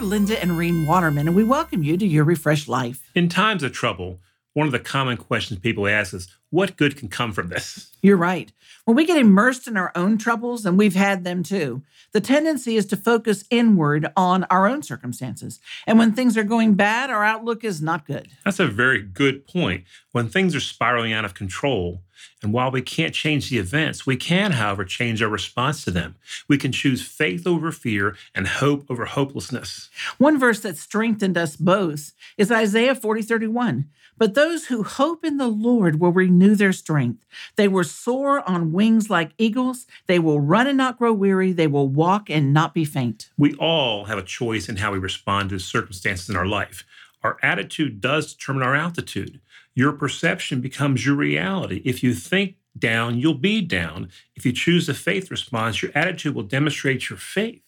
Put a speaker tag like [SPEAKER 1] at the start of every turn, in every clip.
[SPEAKER 1] Linda and Reen Waterman, and we welcome you to Your Refreshed Life.
[SPEAKER 2] In times of trouble, one of the common questions people ask is, what good can come from this?
[SPEAKER 1] You're right. When we get immersed in our own troubles, and we've had them too, the tendency is to focus inward on our own circumstances. And when things are going bad, our outlook is not good.
[SPEAKER 2] That's a very good point. When things are spiraling out of control, and while we can't change the events, we can, however, change our response to them. We can choose faith over fear and hope over hopelessness.
[SPEAKER 1] One verse that strengthened us both is Isaiah 40 31. But those who hope in the Lord will renew their strength. They will soar on wings like eagles. They will run and not grow weary. They will walk and not be faint.
[SPEAKER 2] We all have a choice in how we respond to circumstances in our life. Our attitude does determine our altitude. Your perception becomes your reality. If you think down, you'll be down. If you choose the faith response, your attitude will demonstrate your faith.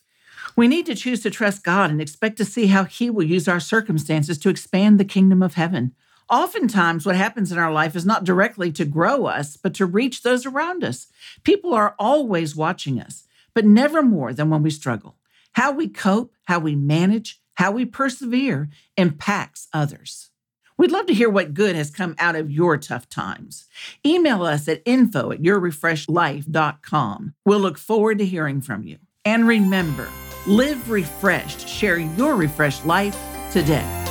[SPEAKER 1] We need to choose to trust God and expect to see how He will use our circumstances to expand the kingdom of heaven. Oftentimes, what happens in our life is not directly to grow us, but to reach those around us. People are always watching us, but never more than when we struggle. How we cope, how we manage, how we persevere impacts others. We'd love to hear what good has come out of your tough times. Email us at info at yourrefreshedlife.com. We'll look forward to hearing from you. And remember, live refreshed, share your refreshed life today.